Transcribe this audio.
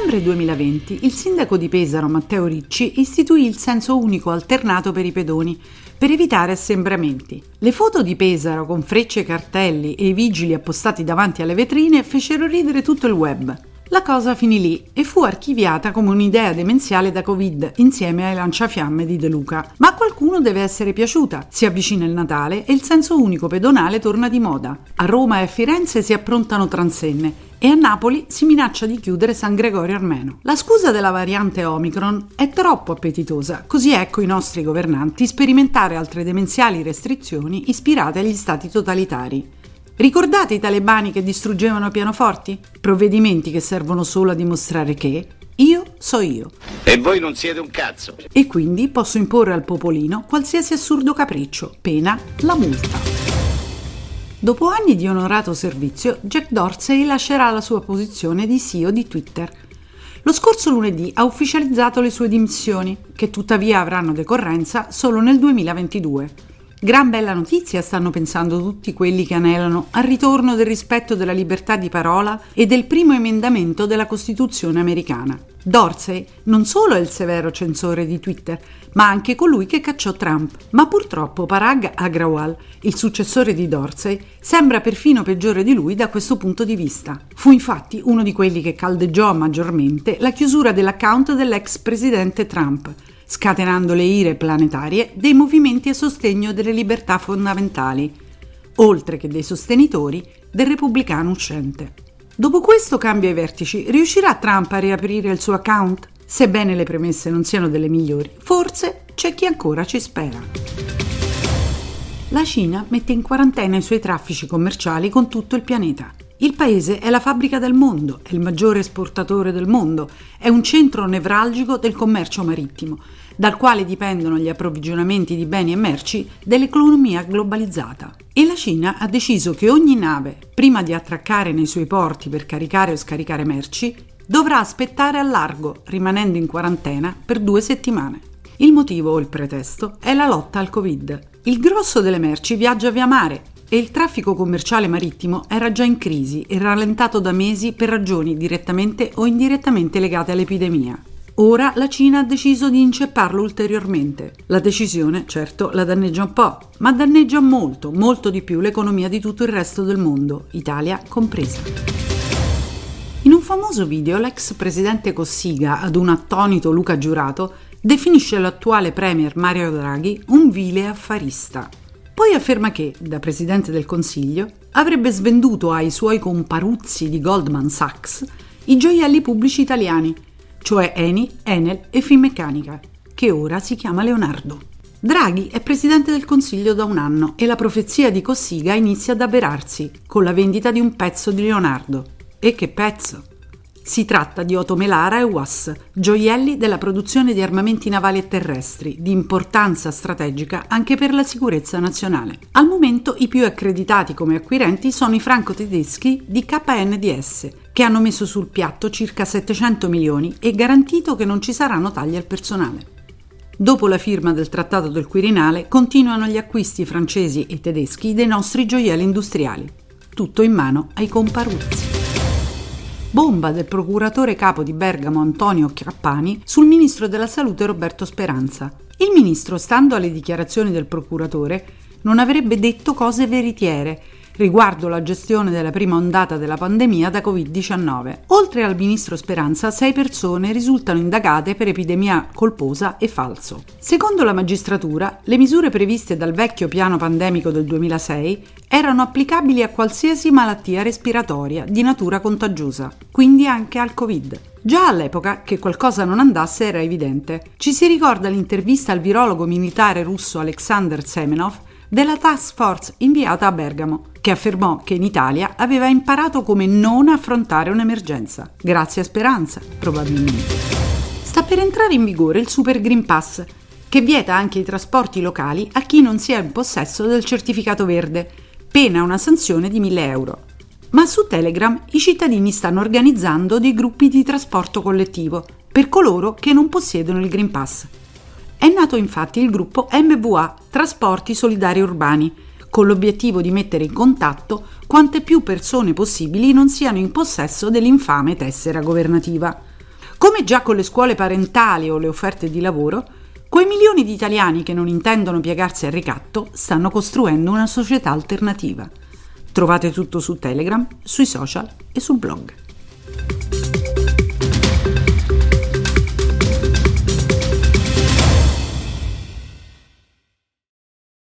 novembre 2020 il sindaco di Pesaro Matteo Ricci istituì il senso unico alternato per i pedoni per evitare assembramenti. Le foto di Pesaro con frecce e cartelli e i vigili appostati davanti alle vetrine fecero ridere tutto il web. La cosa finì lì e fu archiviata come un'idea demenziale da Covid insieme ai lanciafiamme di De Luca. Ma a qualcuno deve essere piaciuta. Si avvicina il Natale e il senso unico pedonale torna di moda. A Roma e a Firenze si approntano transenne e a Napoli si minaccia di chiudere San Gregorio Armeno. La scusa della variante Omicron è troppo appetitosa, così ecco i nostri governanti sperimentare altre demenziali restrizioni ispirate agli stati totalitari. Ricordate i talebani che distruggevano pianoforti? Provvedimenti che servono solo a dimostrare che io so io. E voi non siete un cazzo. E quindi posso imporre al popolino qualsiasi assurdo capriccio, pena la multa. Dopo anni di onorato servizio, Jack Dorsey lascerà la sua posizione di CEO di Twitter. Lo scorso lunedì ha ufficializzato le sue dimissioni, che tuttavia avranno decorrenza solo nel 2022. Gran bella notizia stanno pensando tutti quelli che anelano al ritorno del rispetto della libertà di parola e del primo emendamento della Costituzione americana. Dorsey non solo è il severo censore di Twitter, ma anche colui che cacciò Trump. Ma purtroppo Parag Agrawal, il successore di Dorsey, sembra perfino peggiore di lui da questo punto di vista. Fu infatti uno di quelli che caldeggiò maggiormente la chiusura dell'account dell'ex presidente Trump scatenando le ire planetarie dei movimenti a sostegno delle libertà fondamentali, oltre che dei sostenitori del repubblicano uscente. Dopo questo cambio ai vertici, riuscirà Trump a riaprire il suo account? Sebbene le premesse non siano delle migliori, forse c'è chi ancora ci spera. La Cina mette in quarantena i suoi traffici commerciali con tutto il pianeta. Il paese è la fabbrica del mondo, è il maggiore esportatore del mondo, è un centro nevralgico del commercio marittimo dal quale dipendono gli approvvigionamenti di beni e merci dell'economia globalizzata. E la Cina ha deciso che ogni nave, prima di attraccare nei suoi porti per caricare o scaricare merci, dovrà aspettare a largo, rimanendo in quarantena per due settimane. Il motivo o il pretesto è la lotta al Covid. Il grosso delle merci viaggia via mare e il traffico commerciale marittimo era già in crisi e rallentato da mesi per ragioni direttamente o indirettamente legate all'epidemia. Ora la Cina ha deciso di incepparlo ulteriormente. La decisione, certo, la danneggia un po', ma danneggia molto, molto di più l'economia di tutto il resto del mondo, Italia compresa. In un famoso video l'ex presidente Cossiga, ad un attonito Luca Giurato, definisce l'attuale premier Mario Draghi un vile affarista. Poi afferma che, da presidente del Consiglio, avrebbe svenduto ai suoi comparuzzi di Goldman Sachs i gioielli pubblici italiani cioè Eni, Enel e Finmeccanica, che ora si chiama Leonardo. Draghi è presidente del Consiglio da un anno e la profezia di Cossiga inizia ad avverarsi con la vendita di un pezzo di Leonardo. E che pezzo! Si tratta di Oto Melara e UAS, gioielli della produzione di armamenti navali e terrestri, di importanza strategica anche per la sicurezza nazionale. Al momento i più accreditati come acquirenti sono i franco-tedeschi di KNDS, che hanno messo sul piatto circa 700 milioni e garantito che non ci saranno tagli al personale. Dopo la firma del Trattato del Quirinale continuano gli acquisti francesi e tedeschi dei nostri gioielli industriali, tutto in mano ai comparuzzi. Bomba del procuratore capo di Bergamo Antonio Chiappani sul ministro della Salute Roberto Speranza. Il ministro, stando alle dichiarazioni del procuratore, non avrebbe detto cose veritiere riguardo la gestione della prima ondata della pandemia da Covid-19. Oltre al ministro Speranza, sei persone risultano indagate per epidemia colposa e falso. Secondo la magistratura, le misure previste dal vecchio piano pandemico del 2006 erano applicabili a qualsiasi malattia respiratoria di natura contagiosa, quindi anche al Covid. Già all'epoca che qualcosa non andasse era evidente. Ci si ricorda l'intervista al virologo militare russo Alexander Semenov della task force inviata a Bergamo, che affermò che in Italia aveva imparato come non affrontare un'emergenza, grazie a Speranza, probabilmente. Sta per entrare in vigore il Super Green Pass, che vieta anche i trasporti locali a chi non sia in possesso del certificato verde, pena una sanzione di 1000 euro. Ma su Telegram i cittadini stanno organizzando dei gruppi di trasporto collettivo per coloro che non possiedono il Green Pass è nato infatti il gruppo MVA Trasporti Solidari Urbani, con l'obiettivo di mettere in contatto quante più persone possibili non siano in possesso dell'infame tessera governativa. Come già con le scuole parentali o le offerte di lavoro, quei milioni di italiani che non intendono piegarsi al ricatto stanno costruendo una società alternativa. Trovate tutto su Telegram, sui social e sul blog.